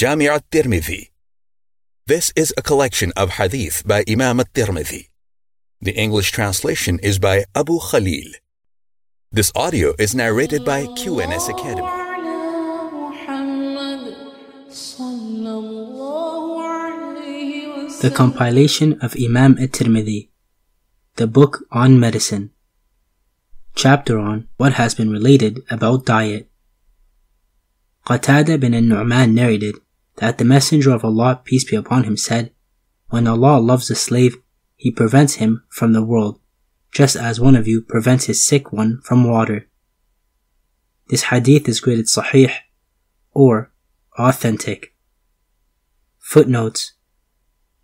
Jami' al-Tirmidhi. This is a collection of hadith by Imam al-Tirmidhi. The English translation is by Abu Khalil. This audio is narrated by QNS Academy. The compilation of Imam at-Tirmidhi, the book on medicine. Chapter on what has been related about diet. Qatada bin al-Nu'man narrated that the Messenger of Allah, peace be upon him, said, When Allah loves a slave, He prevents him from the world, just as one of you prevents his sick one from water. This hadith is graded sahih or authentic. Footnotes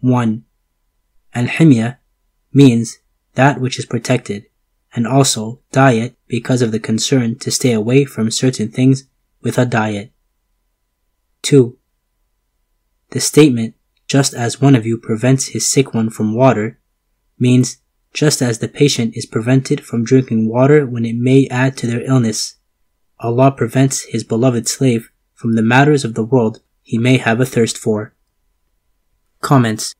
1. Al-Himya means that which is protected, and also diet because of the concern to stay away from certain things with a diet. 2. The statement, just as one of you prevents his sick one from water, means just as the patient is prevented from drinking water when it may add to their illness, Allah prevents His beloved slave from the matters of the world he may have a thirst for. Comments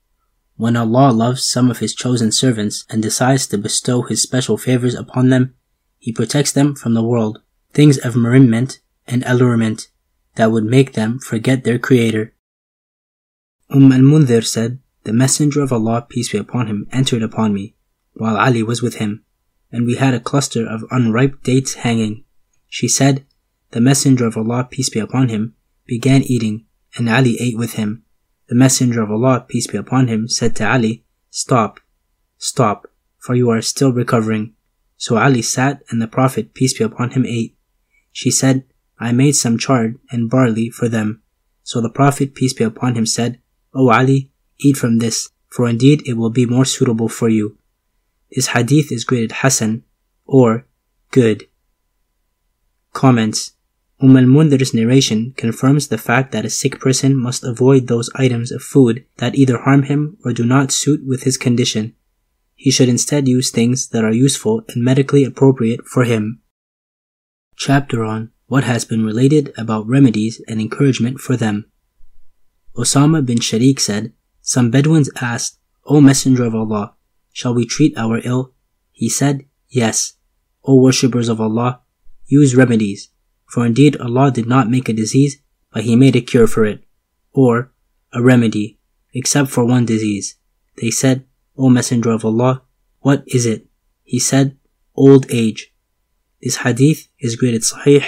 When Allah loves some of His chosen servants and decides to bestow His special favors upon them, He protects them from the world, things of merriment and allurement that would make them forget their Creator. Umm al-Mundhir said, The Messenger of Allah, peace be upon him, entered upon me, while Ali was with him, and we had a cluster of unripe dates hanging. She said, The Messenger of Allah, peace be upon him, began eating, and Ali ate with him. The Messenger of Allah, peace be upon him, said to Ali, Stop, stop, for you are still recovering. So Ali sat, and the Prophet, peace be upon him, ate. She said, I made some chard and barley for them. So the Prophet, peace be upon him, said, O Ali, eat from this, for indeed it will be more suitable for you. This hadith is graded Hasan, or good. Comments Umm al-Mundhir's narration confirms the fact that a sick person must avoid those items of food that either harm him or do not suit with his condition. He should instead use things that are useful and medically appropriate for him. Chapter on what has been related about remedies and encouragement for them. Osama bin Sharik said, Some Bedouins asked, O Messenger of Allah, shall we treat our ill? He said, Yes. O worshippers of Allah, use remedies, for indeed Allah did not make a disease, but He made a cure for it, or a remedy, except for one disease. They said, O Messenger of Allah, what is it? He said, Old age. This hadith is graded sahih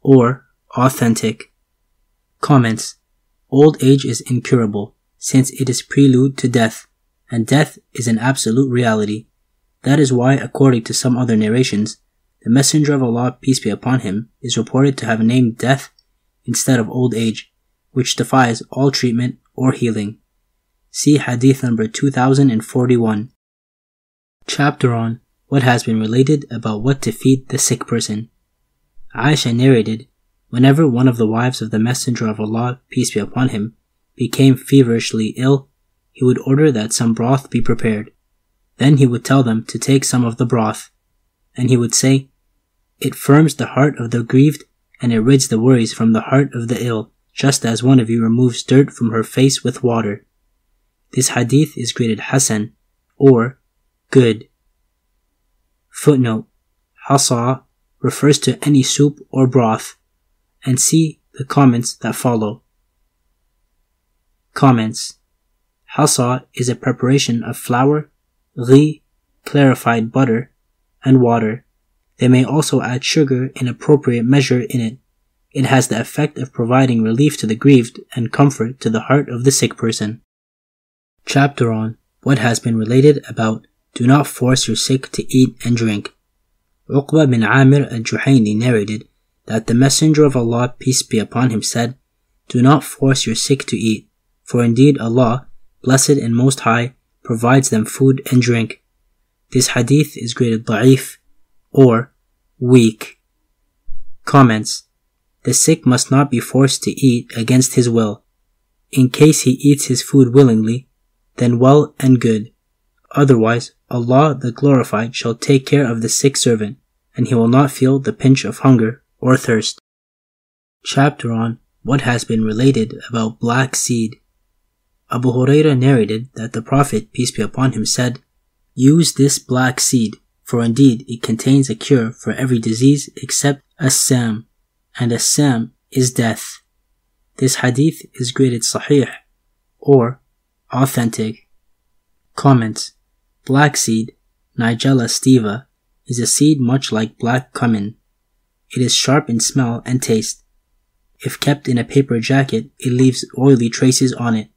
or authentic. Comments Old age is incurable, since it is prelude to death, and death is an absolute reality. That is why, according to some other narrations, the Messenger of Allah, peace be upon him, is reported to have named death instead of old age, which defies all treatment or healing. See Hadith number 2041. Chapter on what has been related about what to feed the sick person. Aisha narrated Whenever one of the wives of the Messenger of Allah, peace be upon him, became feverishly ill, he would order that some broth be prepared. Then he would tell them to take some of the broth, and he would say, It firms the heart of the grieved, and it rids the worries from the heart of the ill, just as one of you removes dirt from her face with water. This hadith is graded Hasan, or good. Footnote Hasa refers to any soup or broth and see the comments that follow. Comments Hasa is a preparation of flour, ghee, clarified butter, and water. They may also add sugar in appropriate measure in it. It has the effect of providing relief to the grieved and comfort to the heart of the sick person. Chapter on what has been related about do not force your sick to eat and drink. Uqba bin Amir al-Juhayni narrated that the Messenger of Allah, peace be upon him, said, Do not force your sick to eat, for indeed Allah, blessed and most high, provides them food and drink. This hadith is graded da'if, or weak. Comments The sick must not be forced to eat against his will. In case he eats his food willingly, then well and good. Otherwise, Allah the Glorified shall take care of the sick servant, and he will not feel the pinch of hunger or thirst. Chapter on what has been related about black seed. Abu Huraira narrated that the Prophet, peace be upon him, said, Use this black seed, for indeed it contains a cure for every disease except as-Sam, and as-Sam is death. This hadith is graded sahih, or authentic. Comments Black seed, Nigella sativa, is a seed much like black cumin. It is sharp in smell and taste. If kept in a paper jacket, it leaves oily traces on it.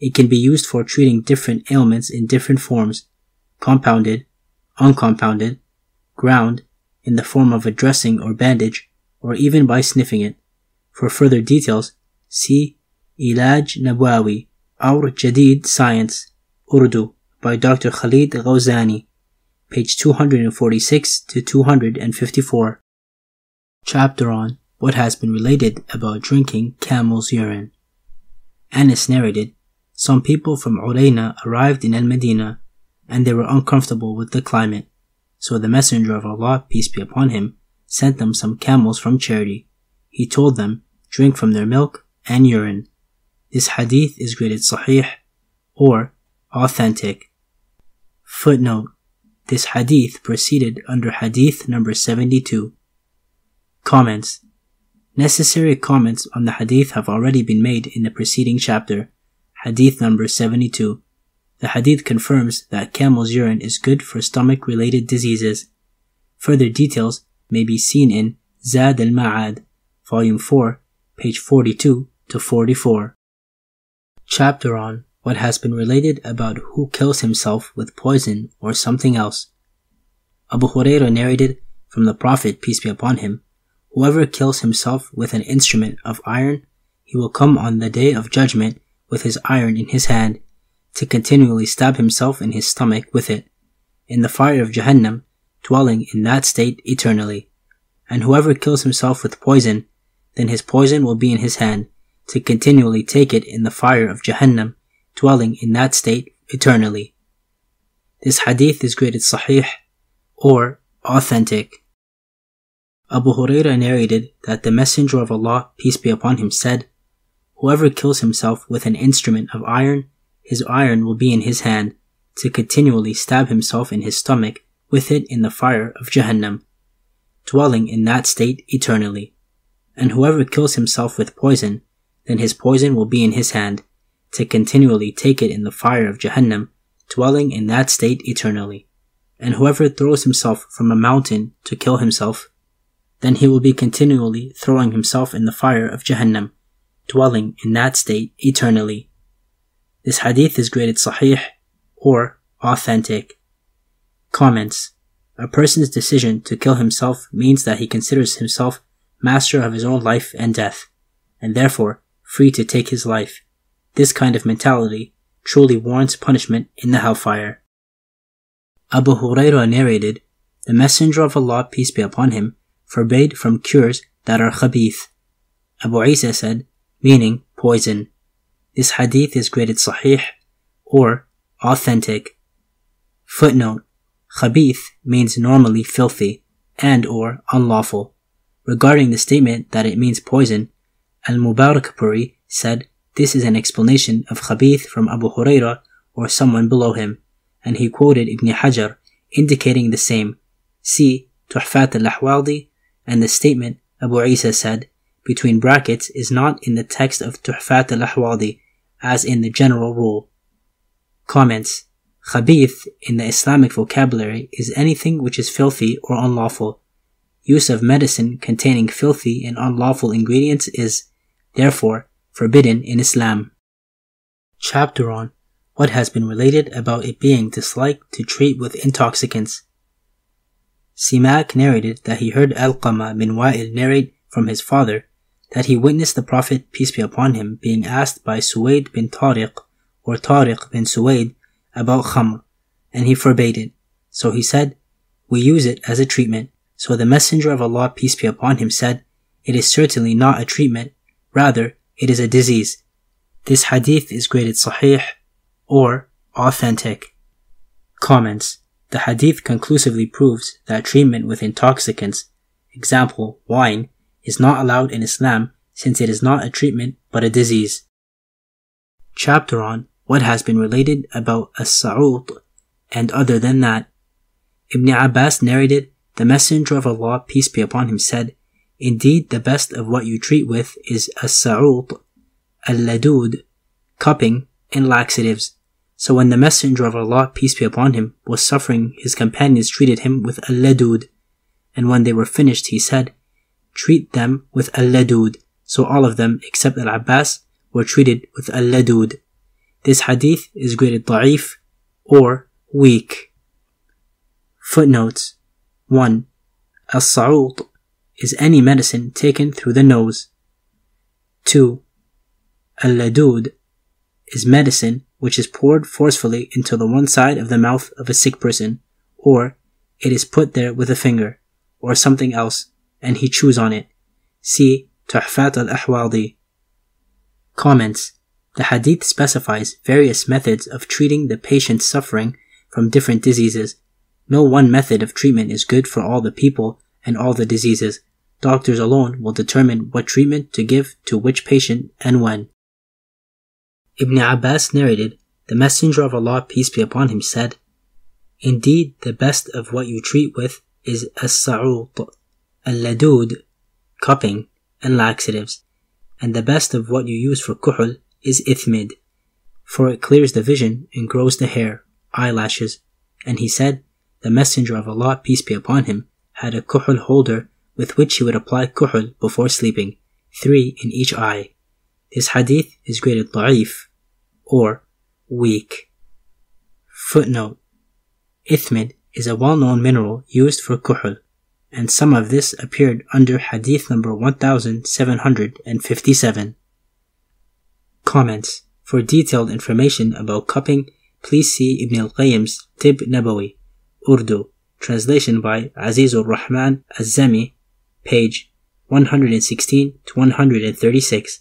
It can be used for treating different ailments in different forms, compounded, uncompounded, ground, in the form of a dressing or bandage, or even by sniffing it. For further details, see Ilaj Nabawi, Our Jadid Science, Urdu, by Dr. Khalid Ghaznawi, page 246 to 254. Chapter on what has been related about drinking camel's urine. Anas narrated, some people from Urayna arrived in Al-Medina and they were uncomfortable with the climate. So the Messenger of Allah, peace be upon him, sent them some camels from charity. He told them, drink from their milk and urine. This hadith is graded sahih or authentic. Footnote this hadith proceeded under hadith number 72. Comments Necessary comments on the hadith have already been made in the preceding chapter, hadith number 72. The hadith confirms that camel's urine is good for stomach related diseases. Further details may be seen in Zad al Ma'ad, volume 4, page 42 to 44. Chapter on what has been related about who kills himself with poison or something else. Abu Hurairah narrated from the Prophet, peace be upon him, Whoever kills himself with an instrument of iron, he will come on the day of judgment with his iron in his hand, to continually stab himself in his stomach with it, in the fire of Jahannam, dwelling in that state eternally. And whoever kills himself with poison, then his poison will be in his hand, to continually take it in the fire of Jahannam, dwelling in that state eternally. This hadith is graded sahih or authentic. Abu Huraira narrated that the Messenger of Allah, peace be upon him, said, Whoever kills himself with an instrument of iron, his iron will be in his hand, to continually stab himself in his stomach with it in the fire of Jahannam, dwelling in that state eternally. And whoever kills himself with poison, then his poison will be in his hand, to continually take it in the fire of Jahannam, dwelling in that state eternally. And whoever throws himself from a mountain to kill himself, then he will be continually throwing himself in the fire of Jahannam, dwelling in that state eternally. This hadith is graded sahih or authentic. Comments A person's decision to kill himself means that he considers himself master of his own life and death, and therefore free to take his life. This kind of mentality truly warrants punishment in the hellfire. Abu Hurairah narrated, The Messenger of Allah, peace be upon him, forbade from cures that are khabith. Abu Isa said, meaning poison. This hadith is graded sahih or authentic. Footnote, khabith means normally filthy and or unlawful. Regarding the statement that it means poison, Al-Mubarakpuri said this is an explanation of khabith from Abu Huraira or someone below him, and he quoted Ibn Hajar indicating the same. See Tuhfat al-Ahwadi and the statement Abu Isa said between brackets is not in the text of Tuhfat al-Ahwadi as in the general rule. Comments Khabith in the Islamic vocabulary is anything which is filthy or unlawful. Use of medicine containing filthy and unlawful ingredients is, therefore, forbidden in Islam. Chapter on what has been related about it being disliked to treat with intoxicants. Simak narrated that he heard Alqama bin Wa'il narrate from his father that he witnessed the Prophet, peace be upon him, being asked by Suwaid bin Tariq or Tariq bin Suwaid about khamr, and he forbade it. So he said, We use it as a treatment. So the Messenger of Allah, peace be upon him, said, It is certainly not a treatment, rather, it is a disease. This hadith is graded sahih or authentic. Comments. The hadith conclusively proves that treatment with intoxicants, example, wine, is not allowed in Islam since it is not a treatment but a disease. Chapter on what has been related about as-sa'ut and other than that. Ibn Abbas narrated, the Messenger of Allah, peace be upon him, said, Indeed, the best of what you treat with is as-sa'ut, al-ladud, cupping, and laxatives. So when the Messenger of Allah, peace be upon him, was suffering, his companions treated him with al-ladud. And when they were finished, he said, Treat them with al-ladud. So all of them, except al-Abbas, were treated with al-ladud. This hadith is graded da'if or weak. Footnotes 1. As-sa'ut is any medicine taken through the nose. 2. Al-ladud is medicine which is poured forcefully into the one side of the mouth of a sick person, or it is put there with a finger, or something else, and he chews on it. See Tuhfat al-Ahwadi. Comments. The hadith specifies various methods of treating the patient suffering from different diseases. No one method of treatment is good for all the people and all the diseases. Doctors alone will determine what treatment to give to which patient and when. Ibn Abbas narrated, The Messenger of Allah, peace be upon him, said, Indeed, the best of what you treat with is as-sa'ut, al-ladud, cupping, and laxatives, and the best of what you use for kuhul is ithmid, for it clears the vision and grows the hair, eyelashes. And he said, The Messenger of Allah, peace be upon him, had a kuhul holder with which he would apply kuhul before sleeping, three in each eye. This hadith is graded da'if, or weak. Footnote Ithmid is a well-known mineral used for kuhul, and some of this appeared under hadith number 1757. Comments For detailed information about cupping, please see Ibn al-Qayyim's Tib Nabawi, Urdu, translation by Azizur Rahman Az-Zami, page 116 to 136.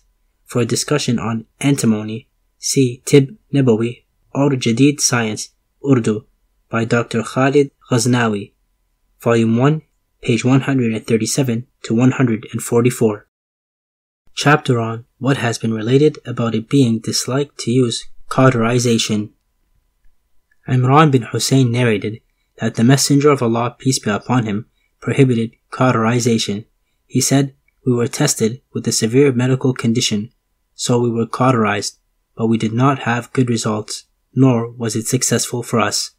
For a discussion on antimony, see Tib Nabawi, or Jadid Science, Urdu, by Dr. Khalid Ghaznawi, Volume 1, page 137 to 144. Chapter on what has been related about it being disliked to use cauterization. Imran bin Hussein narrated that the Messenger of Allah, peace be upon him, prohibited cauterization. He said, We were tested with a severe medical condition, so we were cauterized, but we did not have good results, nor was it successful for us.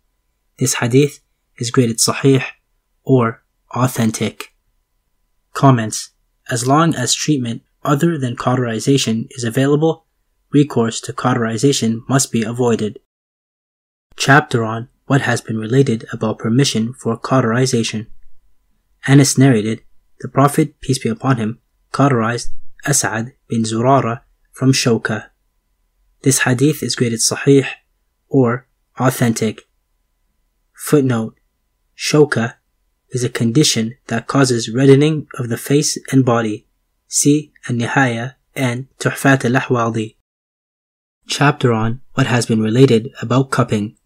This hadith is graded sahih or authentic. Comments. As long as treatment other than cauterization is available, recourse to cauterization must be avoided. Chapter on what has been related about permission for cauterization. Anas narrated, the Prophet, peace be upon him, cauterized As'ad bin Zurara from Shoka. This hadith is graded sahih or authentic. Footnote Shoka is a condition that causes reddening of the face and body. See An-Nihaya and Tuhfat al-Ahwadi. Chapter on what has been related about cupping.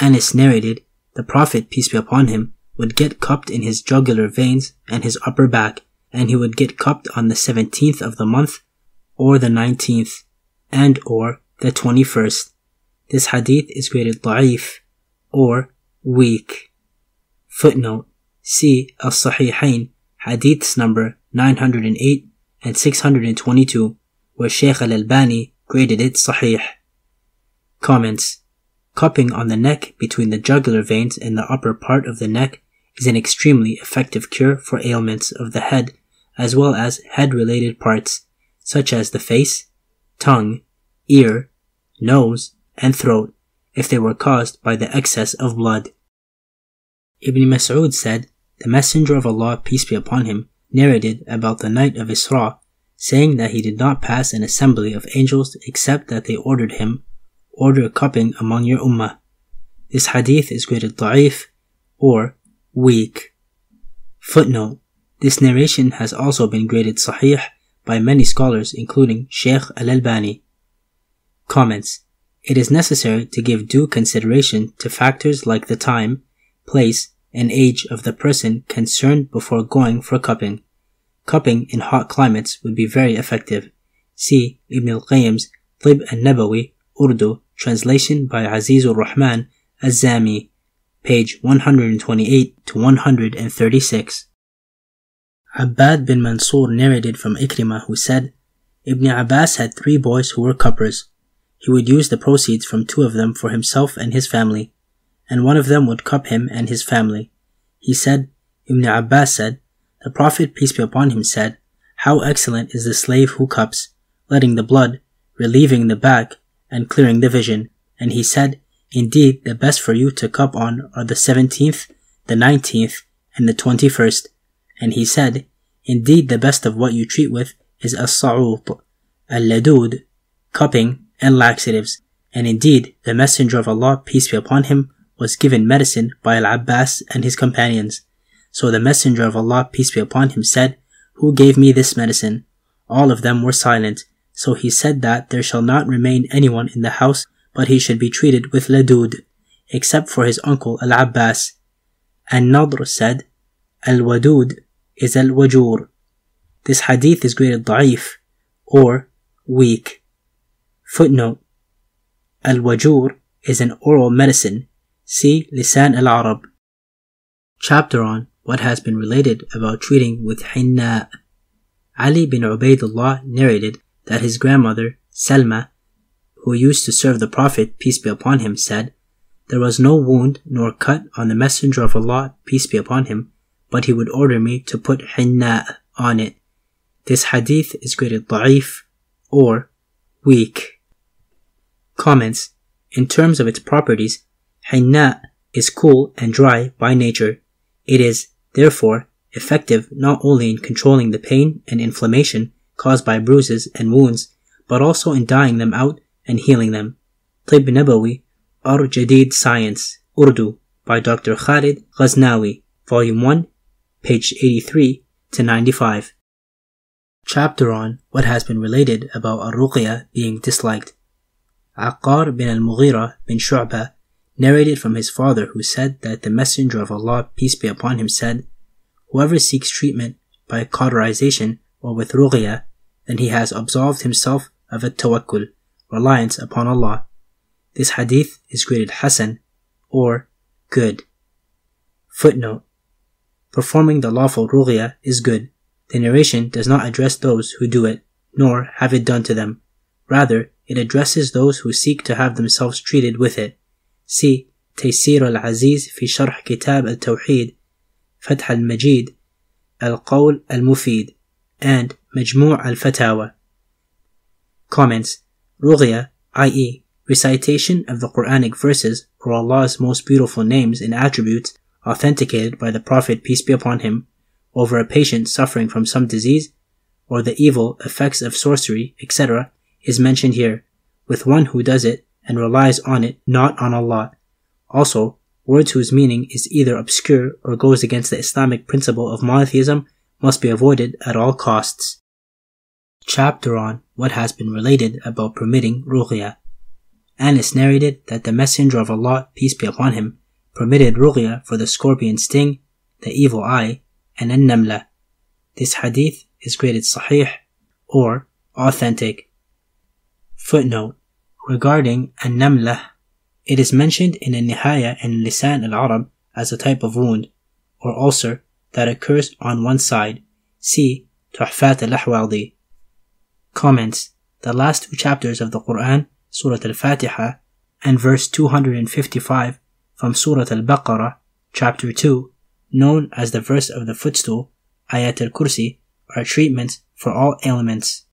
Anas narrated, the Prophet, peace be upon him, would get cupped in his jugular veins and his upper back, and he would get cupped on the 17th of the month, or the 19th, and or the 21st. This hadith is graded da'if, or weak. Footnote See Al-Sahihain, hadiths number 908 and 622, where Sheikh Al-Albani graded it Sahih. Comments Cupping on the neck between the jugular veins and the upper part of the neck is an extremely effective cure for ailments of the head as well as head-related parts, such as the face, tongue, ear, nose, and throat, if they were caused by the excess of blood. Ibn Mas'ud said, the Messenger of Allah, peace be upon him, narrated about the night of Isra, saying that he did not pass an assembly of angels except that they ordered him, order a cupping among your ummah. This hadith is graded da'if or weak. Footnote. This narration has also been graded sahih by many scholars including Sheikh Al-Albani. Comments. It is necessary to give due consideration to factors like the time, place, and age of the person concerned before going for cupping. cupping in hot climates would be very effective. See Ibn al-Qayyim's Tib al-Nabawi, Urdu, translation by Azizur Rahman Az-Zami, page 128 to 136. Abbad bin Mansur narrated from Ikrimah who said, Ibn Abbas had three boys who were cuppers. He would use the proceeds from two of them for himself and his family, and one of them would cup him and his family. He said, Ibn Abbas said, The Prophet, peace be upon him, said, How excellent is the slave who cups, letting the blood, relieving the back, and clearing the vision. And he said, Indeed, the best for you to cup on are the seventeenth, the nineteenth, and the twenty-first. And he said, Indeed, the best of what you treat with is as-sa'ut, al-ladud, cupping, and laxatives. And indeed, the Messenger of Allah, peace be upon him, was given medicine by Al-Abbas and his companions. So the Messenger of Allah, peace be upon him, said, Who gave me this medicine? All of them were silent. So he said that there shall not remain anyone in the house but he should be treated with ladud, except for his uncle Al-Abbas. And Nadr said, Al-Ladud is Al-Wajur. This hadith is graded da'if, or weak. Footnote Al-Wajur is an oral medicine. See Lisan al-Arab. Chapter on what has been related about treating with hinna. Ali bin Ubaidullah narrated that his grandmother, Salma, who used to serve the Prophet, peace be upon him, said, There was no wound nor cut on the Messenger of Allah, peace be upon him, but he would order me to put hinna on it. This hadith is graded da'if or weak. Comments In terms of its properties, hinna is cool and dry by nature. It is, therefore, effective not only in controlling the pain and inflammation caused by bruises and wounds, but also in dyeing them out and healing them. Tib Nabawi, Ar Jadid Science, Urdu, by Dr. Khalid Ghaznawi, Volume 1, page 83 to 95. Chapter on what has been related about Ar-Ruqya being disliked. Aqar bin al-Mughira bin Shu'bah narrated from his father who said that the Messenger of Allah, peace be upon him, said, Whoever seeks treatment by cauterization or with ruqya, then he has absolved himself of a tawakkul, reliance upon Allah. This hadith is graded Hasan or good. Footnote performing the lawful ruqya is good. The narration does not address those who do it, nor have it done to them. Rather, it addresses those who seek to have themselves treated with it. See تيسير al-Tawhid, Fath al-Majid, فتح المجيد al-Mufid, and Majmou' al-Fatawa. Comments Ruqya, i.e., recitation of the Quranic verses or Allah's most beautiful names and attributes authenticated by the Prophet peace be upon him over a patient suffering from some disease or the evil effects of sorcery, etc., is mentioned here, with one who does it and relies on it, not on Allah. Also, words whose meaning is either obscure or goes against the Islamic principle of monotheism must be avoided at all costs. Chapter on what has been related about permitting ruqya. Anas narrated that the Messenger of Allah, peace be upon him, permitted ruqya for the scorpion sting, the evil eye, and an-namla. This hadith is graded sahih or authentic. Footnote Regarding an-namla, it is mentioned in a nihaya and lisan al-Arab as a type of wound or ulcer that occurs on one side. See Tuhfat al-Ahwadi. Comments The last two chapters of the Quran, Surah Al-Fatiha, and verse 255 from Surah Al-Baqarah, chapter 2, known as the verse of the footstool, Ayat al-Kursi, are treatments for all ailments.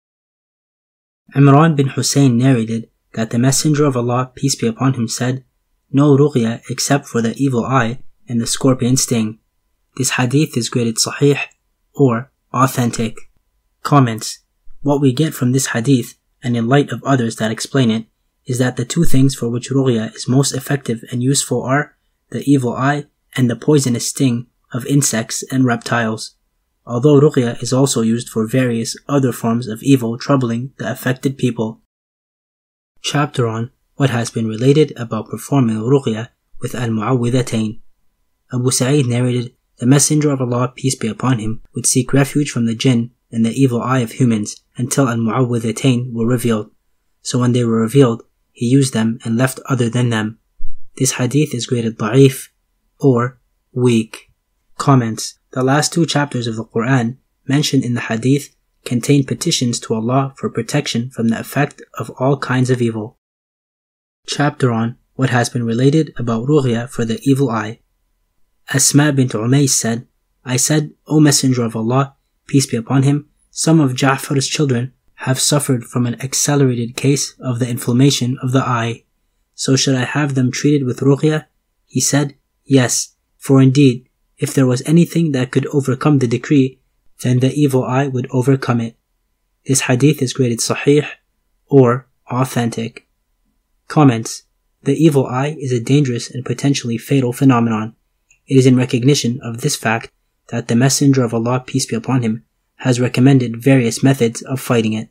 Imran bin Hussein narrated that the Messenger of Allah, peace be upon him, said, No ruqya except for the evil eye and the scorpion sting. This hadith is graded sahih or authentic. Comments what we get from this hadith, and in light of others that explain it, is that the two things for which ruqya is most effective and useful are the evil eye and the poisonous sting of insects and reptiles. Although ruqya is also used for various other forms of evil troubling the affected people. Chapter on what has been related about performing ruqya with al-mu'awwidhatayn. Abu Sa'id narrated the Messenger of Allah, peace be upon him, would seek refuge from the jinn and the evil eye of humans until Al-Mu'awwidhatayn were revealed. So when they were revealed, he used them and left other than them. This hadith is graded da'if or weak. Comments. The last two chapters of the Quran mentioned in the hadith contain petitions to Allah for protection from the effect of all kinds of evil. Chapter on what has been related about Ruqya for the evil eye. Asma bint Umays said, I said, O Messenger of Allah, peace be upon him, some of Ja'far's children have suffered from an accelerated case of the inflammation of the eye. So should I have them treated with ruqya? He said, Yes, for indeed, if there was anything that could overcome the decree, then the evil eye would overcome it. This hadith is graded sahih or authentic. Comments. The evil eye is a dangerous and potentially fatal phenomenon. It is in recognition of this fact that the Messenger of Allah, peace be upon him, has recommended various methods of fighting it.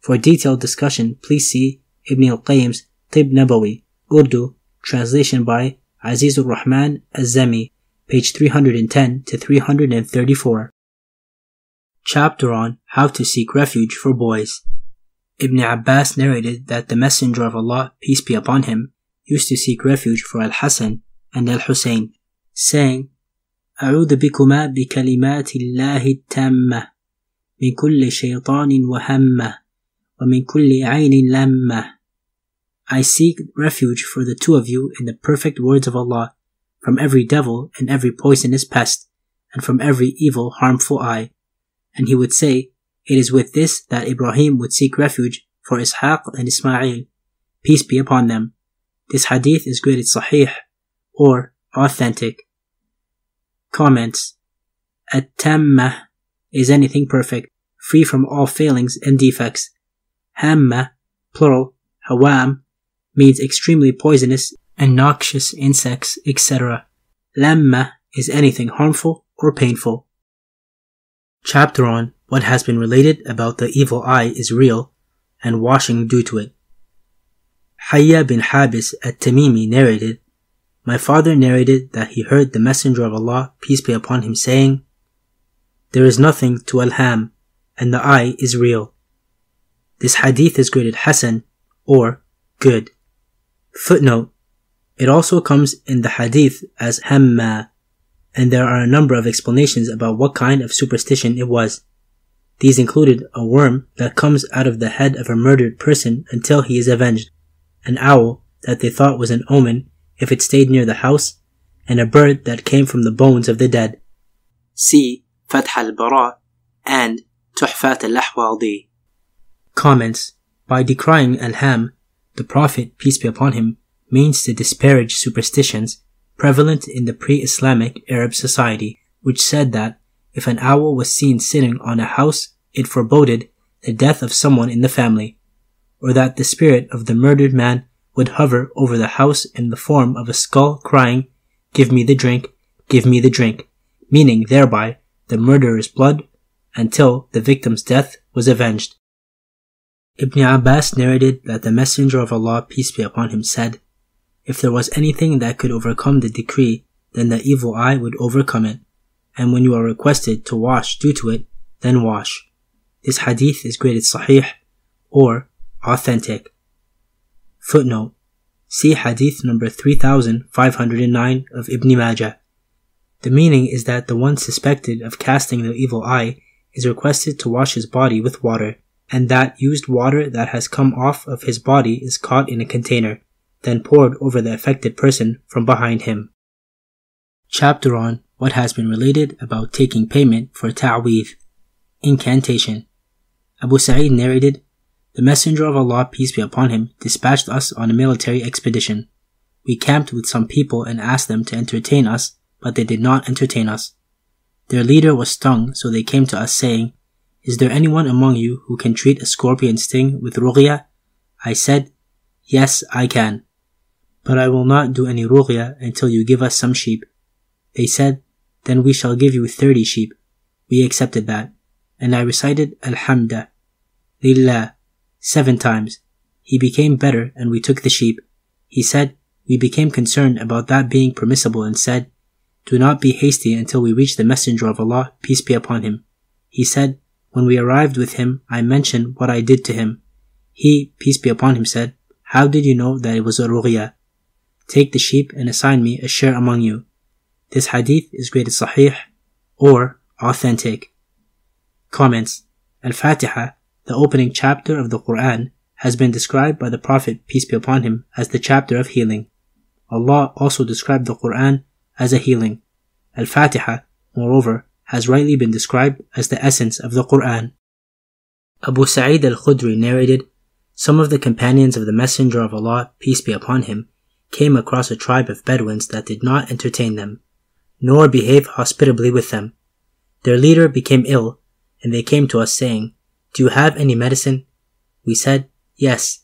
For detailed discussion, please see Ibn al-Qayyim's Tib Nabawi, Urdu, translation by Azizur Rahman Az-Zami, page 310 to 334. Chapter on How to Seek Refuge for Boys. Ibn Abbas narrated that the Messenger of Allah, peace be upon him, used to seek refuge for Al-Hasan and Al-Husayn, saying, أعوذ بكما بكلمات الله التامة من كل شيطان وهمة ومن كل عين لمة I seek refuge for the two of you in the perfect words of Allah from every devil and every poisonous pest and from every evil harmful eye. And he would say, It is with this that Ibrahim would seek refuge for Ishaq and Ismail. Peace be upon them. This hadith is graded sahih or authentic. Comments. At-tammah is anything perfect, free from all failings and defects. Hamma, plural, hawam, means extremely poisonous and noxious insects, etc. Lamma is anything harmful or painful. Chapter on what has been related about the evil eye is real and washing due to it. Hayya bin Habis at-Tamimi narrated, My father narrated that he heard the Messenger of Allah, peace be upon him, saying, There is nothing to al-Ham, and the eye is real. This hadith is graded Hasan, or good. Footnote. It also comes in the hadith as Hamma, and there are a number of explanations about what kind of superstition it was. These included a worm that comes out of the head of a murdered person until he is avenged, an owl that they thought was an omen if it stayed near the house, and a bird that came from the bones of the dead. See Fath al-Bari and Tuhfat al-Ahwadi. Comments. By decrying Al-Ham, the Prophet, peace be upon him, means to disparage superstitions prevalent in the pre-Islamic Arab society, which said that if an owl was seen sitting on a house, it foreboded the death of someone in the family, or that the spirit of the murdered man would hover over the house in the form of a skull crying, Give me the drink, give me the drink, meaning thereby the murderer's blood until the victim's death was avenged. Ibn Abbas narrated that the Messenger of Allah, peace be upon him, said, If there was anything that could overcome the decree, then the evil eye would overcome it, and when you are requested to wash due to it, then wash. This hadith is graded sahih or authentic. Footnote. See hadith number 3509 of Ibn Majah. The meaning is that the one suspected of casting the evil eye is requested to wash his body with water, and that used water that has come off of his body is caught in a container, then poured over the affected person from behind him. Chapter on what has been related about taking payment for ta'weed, incantation. Abu Sa'id narrated, The Messenger of Allah, peace be upon him, dispatched us on a military expedition. We camped with some people and asked them to entertain us, but they did not entertain us. Their leader was stung, so they came to us saying, Is there anyone among you who can treat a scorpion sting with ruqya? I said, Yes, I can. But I will not do any ruqya until you give us some sheep. They said, Then we shall give you thirty sheep. We accepted that, and I recited Alhamda, Lillah, seven times. He became better and we took the sheep. He said, We became concerned about that being permissible and said, Do not be hasty until we reach the Messenger of Allah, peace be upon him. He said, When we arrived with him, I mentioned what I did to him. He, peace be upon him, said, How did you know that it was a ruqya? Take the sheep and assign me a share among you. This hadith is graded sahih or authentic. Comments Al-Fatiha, the opening chapter of the Quran, has been described by the Prophet, peace be upon him, as the chapter of healing. Allah also described the Quran as a healing. Al-Fatiha, moreover, has rightly been described as the essence of the Quran. Abu Sa'id al-Khudri narrated, Some of the companions of the Messenger of Allah, peace be upon him, came across a tribe of Bedouins that did not entertain them, nor behave hospitably with them. Their leader became ill, and they came to us saying, Do you have any medicine? We said, Yes.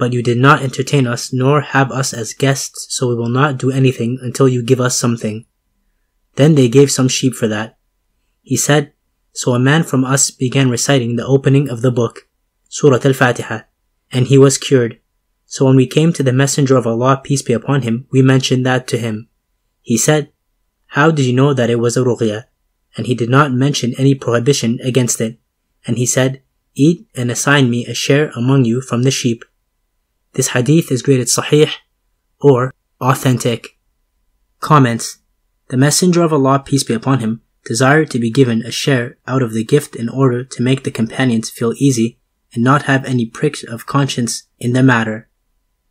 But you did not entertain us nor have us as guests, so we will not do anything until you give us something. Then they gave some sheep for that. He said, So a man from us began reciting the opening of the book, Surah Al-Fatiha, and he was cured. So when we came to the Messenger of Allah, peace be upon him, we mentioned that to him. He said, How did you know that it was a ruqya? And he did not mention any prohibition against it. And he said, Eat and assign me a share among you from the sheep. This hadith is graded sahih or authentic. Comments The Messenger of Allah, peace be upon him, desired to be given a share out of the gift in order to make the companions feel easy and not have any pricks of conscience in the matter.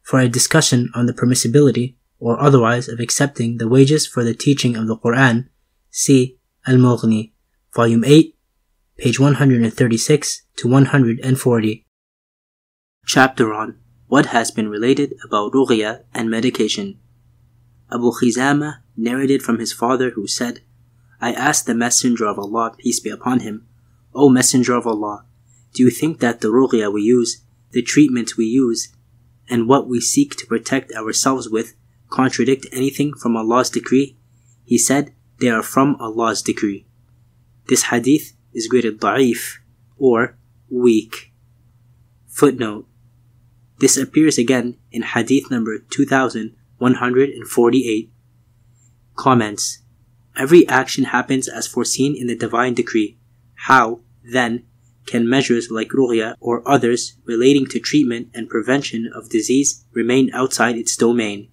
For a discussion on the permissibility or otherwise of accepting the wages for the teaching of the Quran, see Al-Mughni, Volume 8, page 136 to 140. Chapter on What has been related about Ruqya and medication. Abu Khizama narrated from his father who said, I asked the Messenger of Allah, peace be upon him, O Messenger of Allah, do you think that the ruqya we use, the treatment we use, and what we seek to protect ourselves with contradict anything from Allah's decree? He said, they are from Allah's decree. This hadith is graded da'if or weak. Footnote. This appears again in hadith number 2148. Comments. Every action happens as foreseen in the divine decree. How, then, can measures like ruqya or others relating to treatment and prevention of disease remain outside its domain?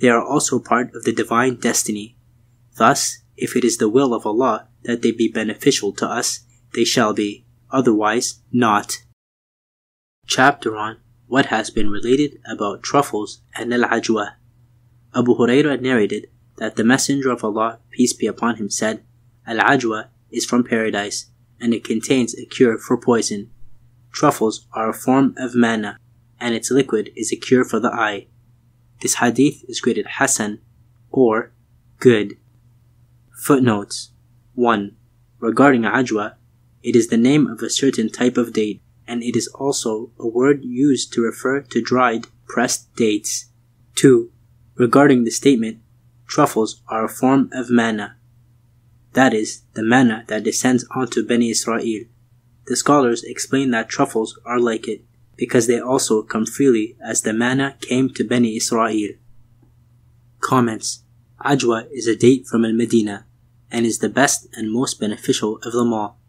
They are also part of the divine destiny. Thus, if it is the will of Allah that they be beneficial to us, they shall be, otherwise, not. Chapter on what has been related about truffles and al-ajwa. Abu Hurairah narrated that the Messenger of Allah, peace be upon him, said, Al-Ajwa is from paradise, and it contains a cure for poison. Truffles are a form of manna, and its liquid is a cure for the eye. This hadith is graded Hasan, or good. Footnotes 1. Regarding Ajwa, it is the name of a certain type of date, and it is also a word used to refer to dried, pressed dates. 2. Regarding the statement, truffles are a form of manna. That is, the manna that descends onto Beni Israel. The scholars explain that truffles are like it, because they also come freely as the manna came to Beni Israel. Comments Ajwa is a date from Al Medina and is the best and most beneficial of them all.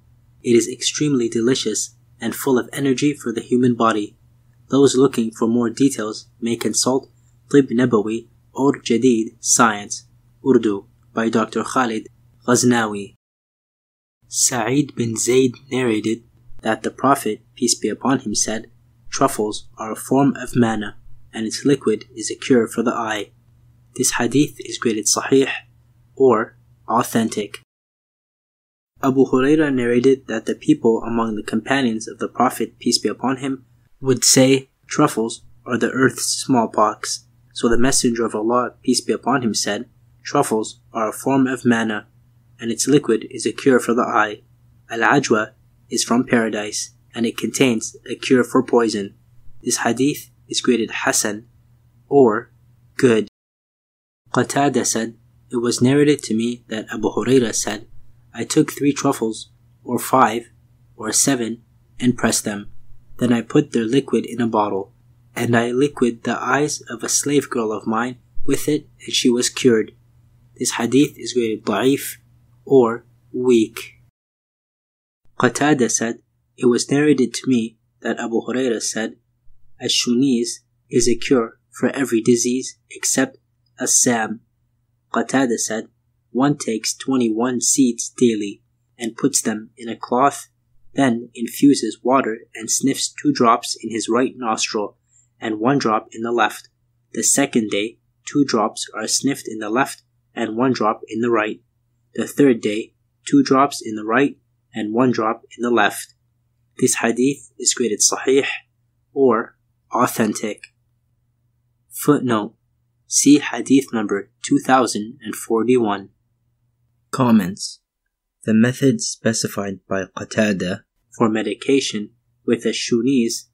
It is extremely delicious and full of energy for the human body. Those looking for more details may consult Tib Nabawi or Jadid Science, Urdu, by Dr. Khalid Ghaznawi. Sa'id bin Zayd narrated that the Prophet, peace be upon him, said, Truffles are a form of manna, and its liquid is a cure for the eye. This hadith is graded sahih or authentic. Abu Huraira narrated that the people among the companions of the Prophet, peace be upon him, would say, Truffles are the earth's smallpox. So the Messenger of Allah, peace be upon him, said, Truffles are a form of manna, and its liquid is a cure for the eye. Al-Ajwa is from paradise, and it contains a cure for poison. This hadith is graded Hasan, or good. Qatada said, It was narrated to me that Abu Huraira said, I took three truffles, or five, or seven, and pressed them. Then I put their liquid in a bottle and I liquid the eyes of a slave girl of mine with it, and she was cured. This hadith is graded da'if or weak. Qatada said, It was narrated to me that Abu Huraira said, Ash-Shuniz is a cure for every disease except as-Sam. Qatada said, One takes 21 seeds daily and puts them in a cloth, then infuses water and sniffs two drops in his right nostril and one drop in the left. The second day, two drops are sniffed in the left and one drop in the right. The third day, two drops in the right and one drop in the left. This hadith is graded sahih or authentic. Footnote See hadith number 2041. Comments The method specified by Qatada for medication with a shuniz,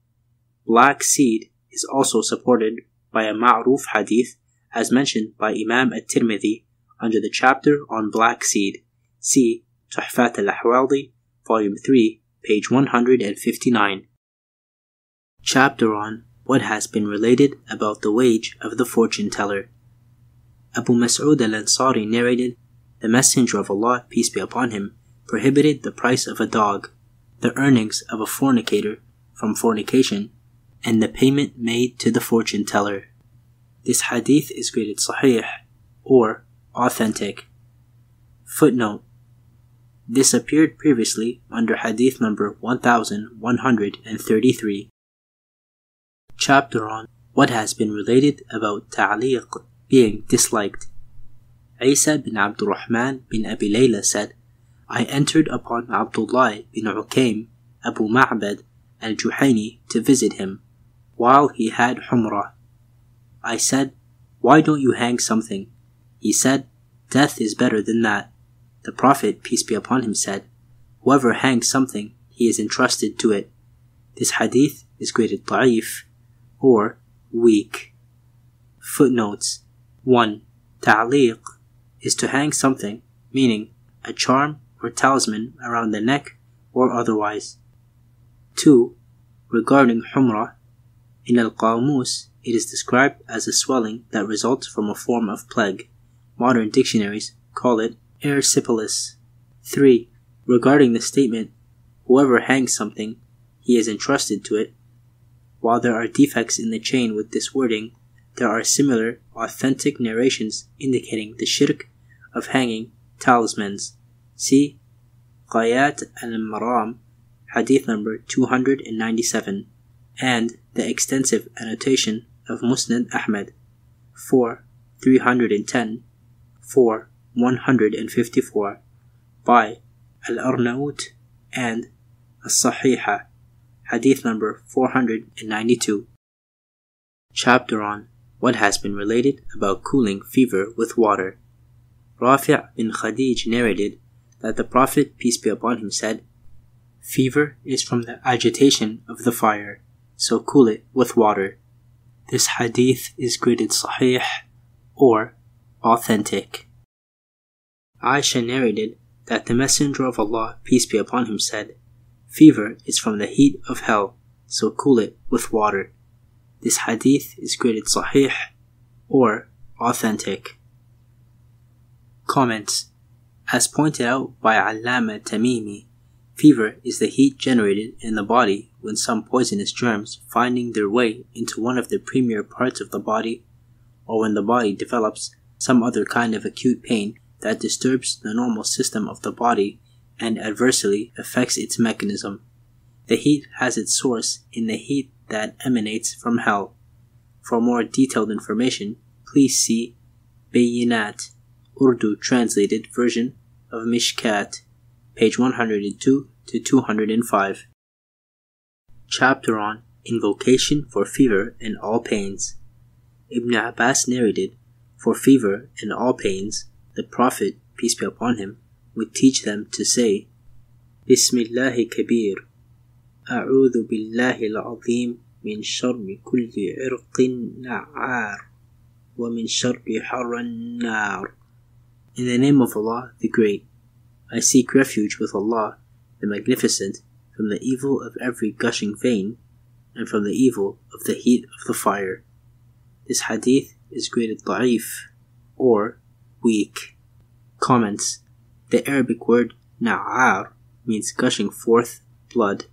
black seed, is also supported by a ma'ruf hadith as mentioned by Imam at-Tirmidhi under the chapter on black seed. See Tuhfat al-Ahwadi, Volume 3, page 159. Chapter on what has been related about the wage of the fortune teller. Abu Mas'ud al-Ansari narrated, The Messenger of Allah, peace be upon him, prohibited the price of a dog, the earnings of a fornicator from fornication, and the payment made to the fortune teller. This hadith is graded sahih or authentic. Footnote This appeared previously under hadith number 1133 chapter on what has been related about ta'liq being disliked. Isa bin Abdurrahman bin Abi Layla said, I entered upon Abdullah bin Ukaim, Abu Ma'bad al-Juhayni to visit him, while he had Humrah. I said, Why don't you hang something? He said, Death is better than that. The Prophet, peace be upon him, said, Whoever hangs something, he is entrusted to it. This hadith is graded da'if, or weak. Footnotes 1. Ta'liq is to hang something, meaning a charm or talisman around the neck or otherwise. 2. Regarding Humrah, in Al Qamus, it is described as a swelling that results from a form of plague. Modern dictionaries call it erysipelas. 3. Regarding the statement, whoever hangs something, he is entrusted to it, while there are defects in the chain with this wording, there are similar, authentic narrations indicating the shirk of hanging talismans. See Ghayat al-Maram, hadith number 297, and the extensive annotation of Musnad Ahmad, 4 310, 4 154, by Al-Arnaut and As-Sahiha, Hadith number 492. Chapter on what has been related about cooling fever with water. Rafi' bin Khadij narrated that the Prophet, peace be upon him, said, Fever is from the agitation of the fire, so cool it with water. This hadith is graded sahih or authentic. Aisha narrated that the Messenger of Allah, peace be upon him, said, Fever is from the heat of hell, so cool it with water. This hadith is graded sahih or authentic. Comments As pointed out by Allama Tamimi, fever is the heat generated in the body when some poisonous germs finding their way into one of the premier parts of the body, or when the body develops some other kind of acute pain that disturbs the normal system of the body and adversely affects its mechanism. The heat has its source in the heat that emanates from hell. For more detailed information, please see Bayinat, Urdu translated version of Mishkat, page 102 to 205. Chapter on Invocation for Fever and All Pains. Ibn Abbas narrated, For fever and all pains, the Prophet, peace be upon him, would teach them to say, Bismillah kabir, أعوذ بالله العظيم من شر كل عرق نعار ومن شر حر النار In the name of Allah, the Great, I seek refuge with Allah, the Magnificent, from the evil of every gushing vein, and from the evil of the heat of the fire. This hadith is graded da'if, or weak. Comments The Arabic word na'ar means gushing forth blood.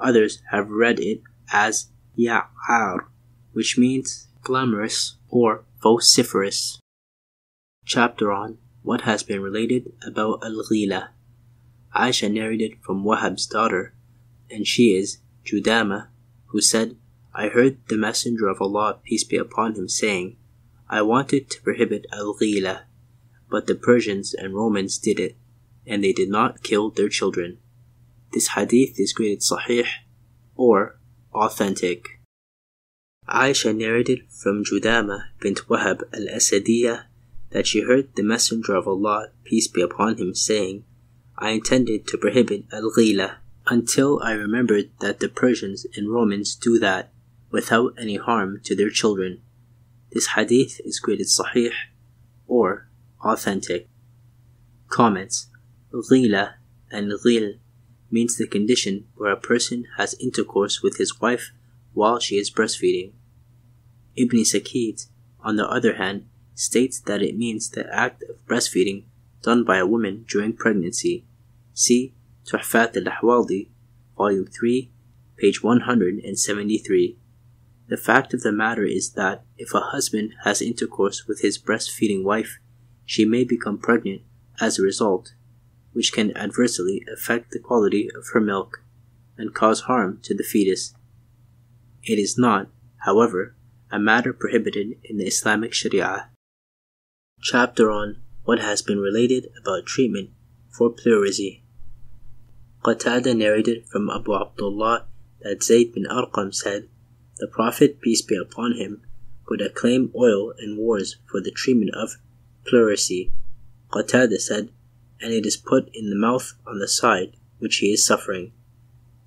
Others have read it as ya'ar, which means glamorous or vociferous. Chapter on what has been related about Al Ghila. Aisha narrated from Wahab's daughter, and she is Judama, who said, I heard the Messenger of Allah, peace be upon him, saying, I wanted to prohibit al ghila, but the Persians and Romans did it, and they did not kill their children. This hadith is graded sahih or authentic. Aisha narrated from Judama bint Wahab al Asadiyah that she heard the Messenger of Allah, peace be upon him, saying, I intended to prohibit al ghila until I remembered that the Persians and Romans do that without any harm to their children. This hadith is graded sahih or authentic. Comments Ghila and ghil means the condition where a person has intercourse with his wife while she is breastfeeding. Ibn Sakid, on the other hand, states that it means the act of breastfeeding done by a woman during pregnancy. See Tuhfat al-Ahwadi, Volume 3, page 173. The fact of the matter is that if a husband has intercourse with his breastfeeding wife, she may become pregnant as a result, which can adversely affect the quality of her milk and cause harm to the fetus. It is not, however, a matter prohibited in the Islamic Sharia. Chapter on what has been related about treatment for pleurisy. Qatada narrated from Abu Abdullah that Zayd bin Arqam said, the Prophet, peace be upon him, would acclaim oil in wars for the treatment of pleurisy. Qatada said, and it is put in the mouth on the side which he is suffering.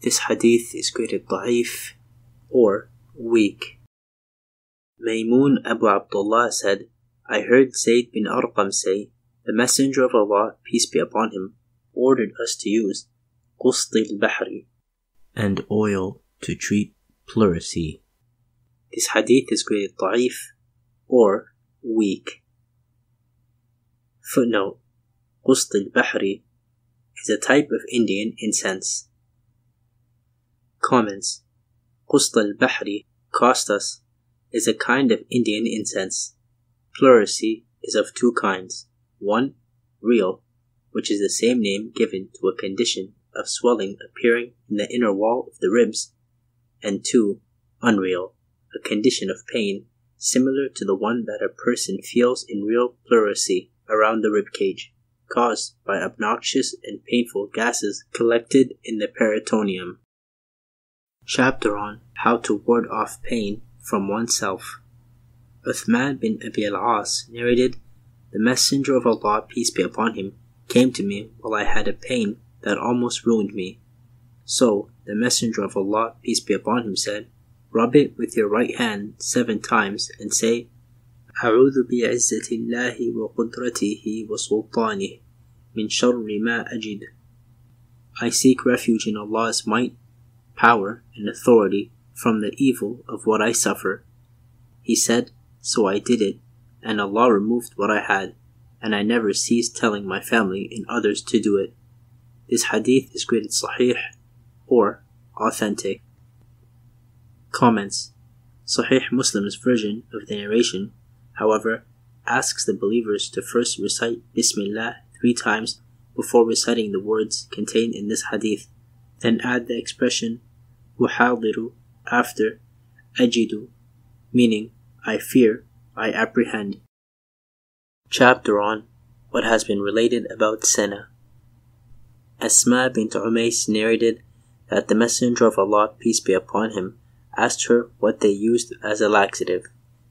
This hadith is graded da'if or weak. Maymun Abu Abdullah said, I heard Zayd bin Arqam say, The Messenger of Allah, peace be upon him, ordered us to use qustil bahri and oil to treat pleurisy. This hadith is graded da'if or weak. Footnote Qust al-Bahri is a type of Indian incense. Comments Qust al-Bahri, Costus, is a kind of Indian incense. Pleurisy is of two kinds. One, real, which is the same name given to a condition of swelling appearing in the inner wall of the ribs, and two, unreal, a condition of pain similar to the one that a person feels in real pleurisy around the rib cage, caused by obnoxious and painful gases collected in the peritoneum. Chapter on How to Ward Off Pain from Oneself. Uthman bin Abi al-As narrated, The Messenger of Allah, peace be upon him, came to me while I had a pain that almost ruined me. So the Messenger of Allah, peace be upon him, said, Rub it with your right hand seven times and say, أعوذ بعزة الله وقدرته وسلطانه من شر ما أجد. I seek refuge in Allah's might, power, and authority from the evil of what I suffer. He said, so I did it, and Allah removed what I had, and I never ceased telling my family and others to do it. This hadith is graded sahih or authentic. Comments Sahih Muslim's version of the narration, however, asks the believers to first recite Bismillah three times before reciting the words contained in this hadith, then add the expression Uhadiru after Ajidu, meaning I fear, I apprehend. Chapter on what has been related about Senna. Asma bint Umays narrated that the Messenger of Allah, peace be upon him, asked her what they used as a laxative.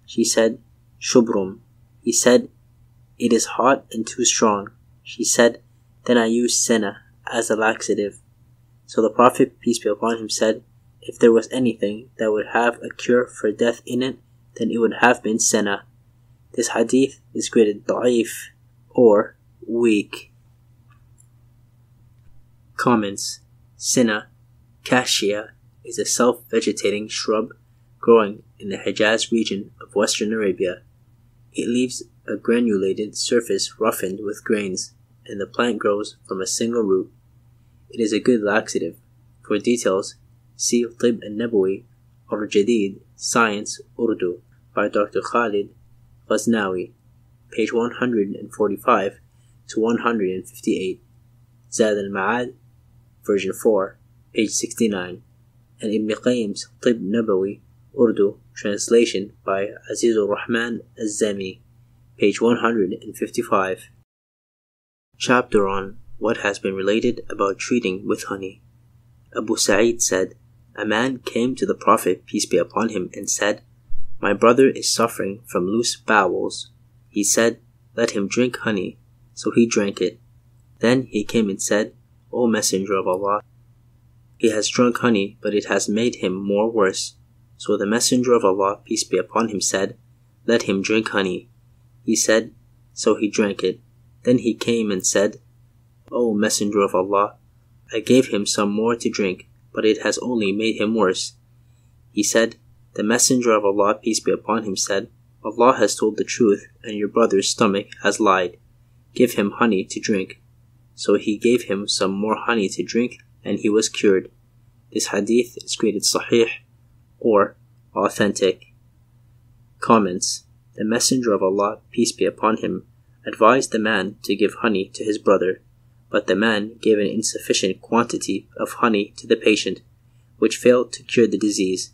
She said, Shubrum. He said, It is hot and too strong. She said, Then I used senna as a laxative. So the Prophet, peace be upon him, said, If there was anything that would have a cure for death in it, then it would have been senna. This hadith is graded da'if or weak. Comments Senna, cassia, is a self-vegetating shrub growing in the Hejaz region of western Arabia. It leaves a granulated surface roughened with grains, and the plant grows from a single root. It is a good laxative. For details, see Tib al-Nabawi or Jadid Science Urdu by Dr. Khalid Ghaznawi, page 145 to 158. Zad al-Ma'ad, version 4, page 69, and Ibn Qayyim's Tib Nabawi Urdu translation by Azizur Rahman Az-Zami, page 155. Chapter on what has been related about treating with honey. Abu Sa'id said, A man came to the Prophet, peace be upon him, and said, My brother is suffering from loose bowels. He said, Let him drink honey. So he drank it. Then he came and said, O Messenger of Allah, he has drunk honey, but it has made him more worse. So the Messenger of Allah, peace be upon him, said, Let him drink honey. He said, So he drank it. Then he came and said, O Messenger of Allah, I gave him some more to drink, but it has only made him worse. He said, The Messenger of Allah, peace be upon him, said, Allah has told the truth, and your brother's stomach has lied. Give him honey to drink. So he gave him some more honey to drink, and he was cured. This hadith is graded sahih or authentic. Comments The Messenger of Allah, peace be upon him, advised the man to give honey to his brother, but the man gave an insufficient quantity of honey to the patient, which failed to cure the disease.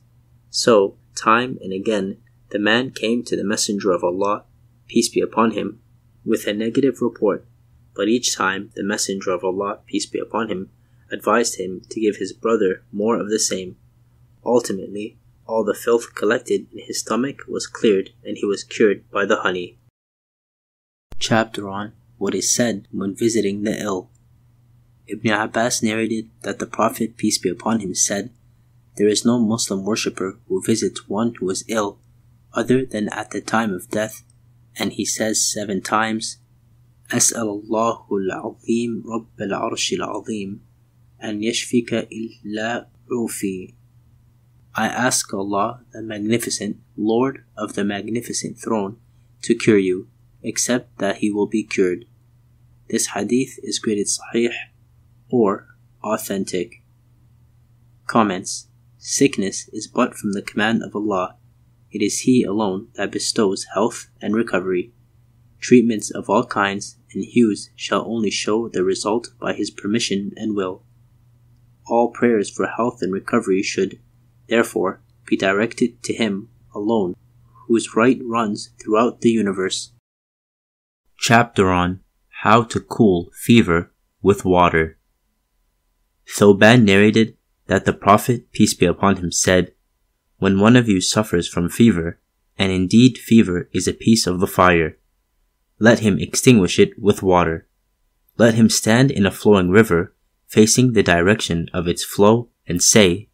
So, time and again, the man came to the Messenger of Allah, peace be upon him, with a negative report, but each time the Messenger of Allah, peace be upon him, advised him to give his brother more of the same. Ultimately, all the filth collected in his stomach was cleared and he was cured by the honey. Chapter on what is said when visiting the ill. Ibn Abbas narrated that the Prophet, peace be upon him, said, There is no Muslim worshipper who visits one who is ill other than at the time of death, and he says seven times, أسأل الله العظيم رب العرش العظيم أن يشفيك إلا عوفي I ask Allah, the Magnificent, Lord of the Magnificent Throne, to cure you, except that He will be cured. This hadith is graded sahih or authentic. Comments Sickness is but from the command of Allah. It is He alone that bestows health and recovery. Treatments of all kinds and hues shall only show the result by His permission and will. All prayers for health and recovery should, therefore, be directed to Him alone, whose right runs throughout the universe. Chapter on How to Cool Fever with Water. Thoban narrated that the Prophet, peace be upon him, said, When one of you suffers from fever, and indeed fever is a piece of the fire, let him extinguish it with water. Let him stand in a flowing river, facing the direction of its flow, and say,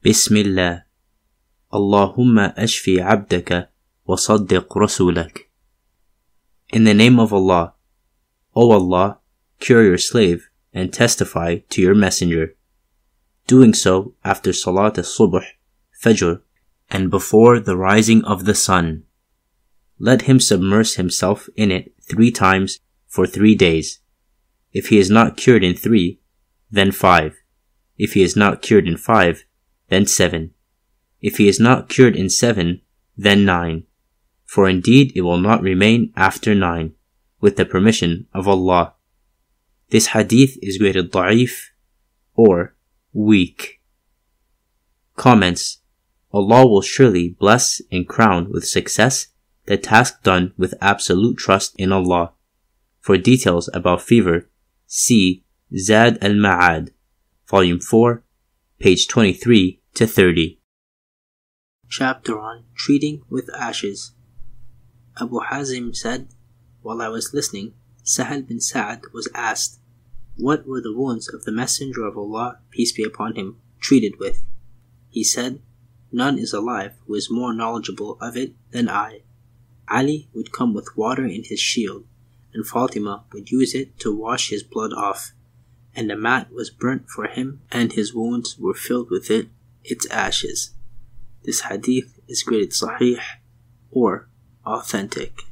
Bismillah, Allahumma ashfi abdaka wa saddiq rasulak. In the name of Allah, O Allah, cure your slave and testify to your messenger. Doing so after Salat al-Subh, Fajr, and before the rising of the sun. Let him submerge himself in it three times for three days. If he is not cured in three, then five. If he is not cured in five, then seven. If he is not cured in seven, then nine. For indeed it will not remain after nine, with the permission of Allah. This hadith is graded da'if or weak. Comments Allah will surely bless and crown with success the task done with absolute trust in Allah. For details about fever, see Zad al-Ma'ad, Volume 4, page 23 to 30. Chapter on Treating with Ashes. Abu Hazim said, While I was listening, Sahal bin Sa'ad was asked, What were the wounds of the Messenger of Allah, peace be upon him, treated with? He said, None is alive who is more knowledgeable of it than I. Ali would come with water in his shield, and Fatima would use it to wash his blood off, and a mat was burnt for him, and his wounds were filled with it its ashes. This hadith is graded sahih or authentic.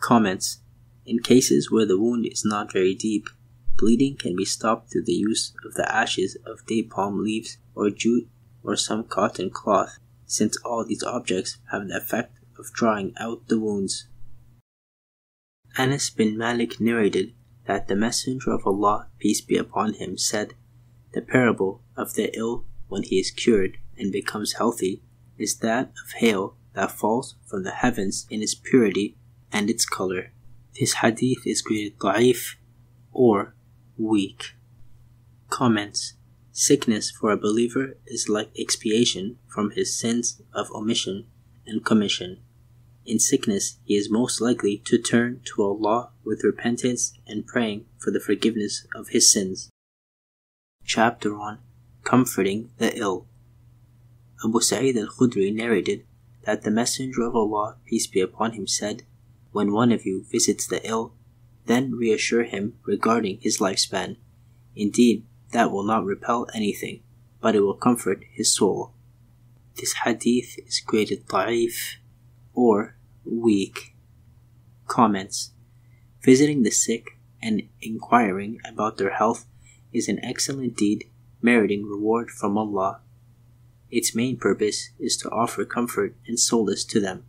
Comments In cases where the wound is not very deep, bleeding can be stopped through the use of the ashes of date palm leaves or jute or some cotton cloth, since all these objects have the effect of drawing out the wounds. Anas bin Malik narrated that the Messenger of Allah, peace be upon him, said, The parable of the ill when he is cured and becomes healthy is that of hail that falls from the heavens in its purity and its color. This hadith is graded da'if or weak. Comments Sickness for a believer is like expiation from his sins of omission and commission. In sickness, he is most likely to turn to Allah with repentance and praying for the forgiveness of his sins. Chapter on Comforting the Ill. Abu Sa'id al Khudri narrated that the Messenger of Allah, peace be upon him, said, When one of you visits the ill, then reassure him regarding his lifespan. Indeed, that will not repel anything, but it will comfort his soul. This hadith is graded da'if or weak. Comments Visiting the sick and inquiring about their health is an excellent deed meriting reward from Allah. Its main purpose is to offer comfort and solace to them.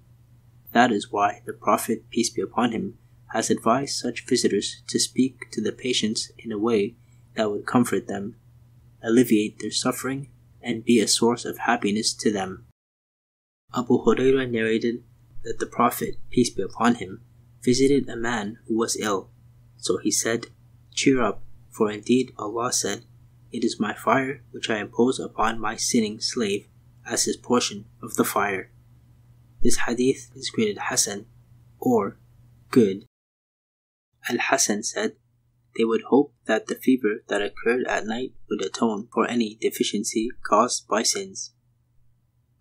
That is why the Prophet, peace be upon him, has advised such visitors to speak to the patients in a way that would comfort them, alleviate their suffering, and be a source of happiness to them. Abu Hurairah narrated that the Prophet, peace be upon him, visited a man who was ill. So he said, Cheer up, for indeed Allah said, It is my fire which I impose upon my sinning slave as his portion of the fire. This hadith is graded Hasan or good. Al Hasan said, They would hope that the fever that occurred at night would atone for any deficiency caused by sins.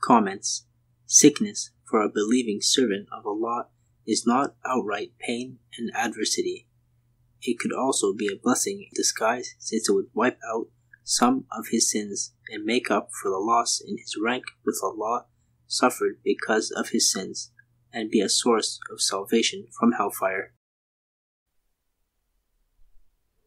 Comments Sickness for a believing servant of Allah is not outright pain and adversity. It could also be a blessing in disguise since it would wipe out some of his sins and make up for the loss in his rank with Allah suffered because of his sins and be a source of salvation from hellfire.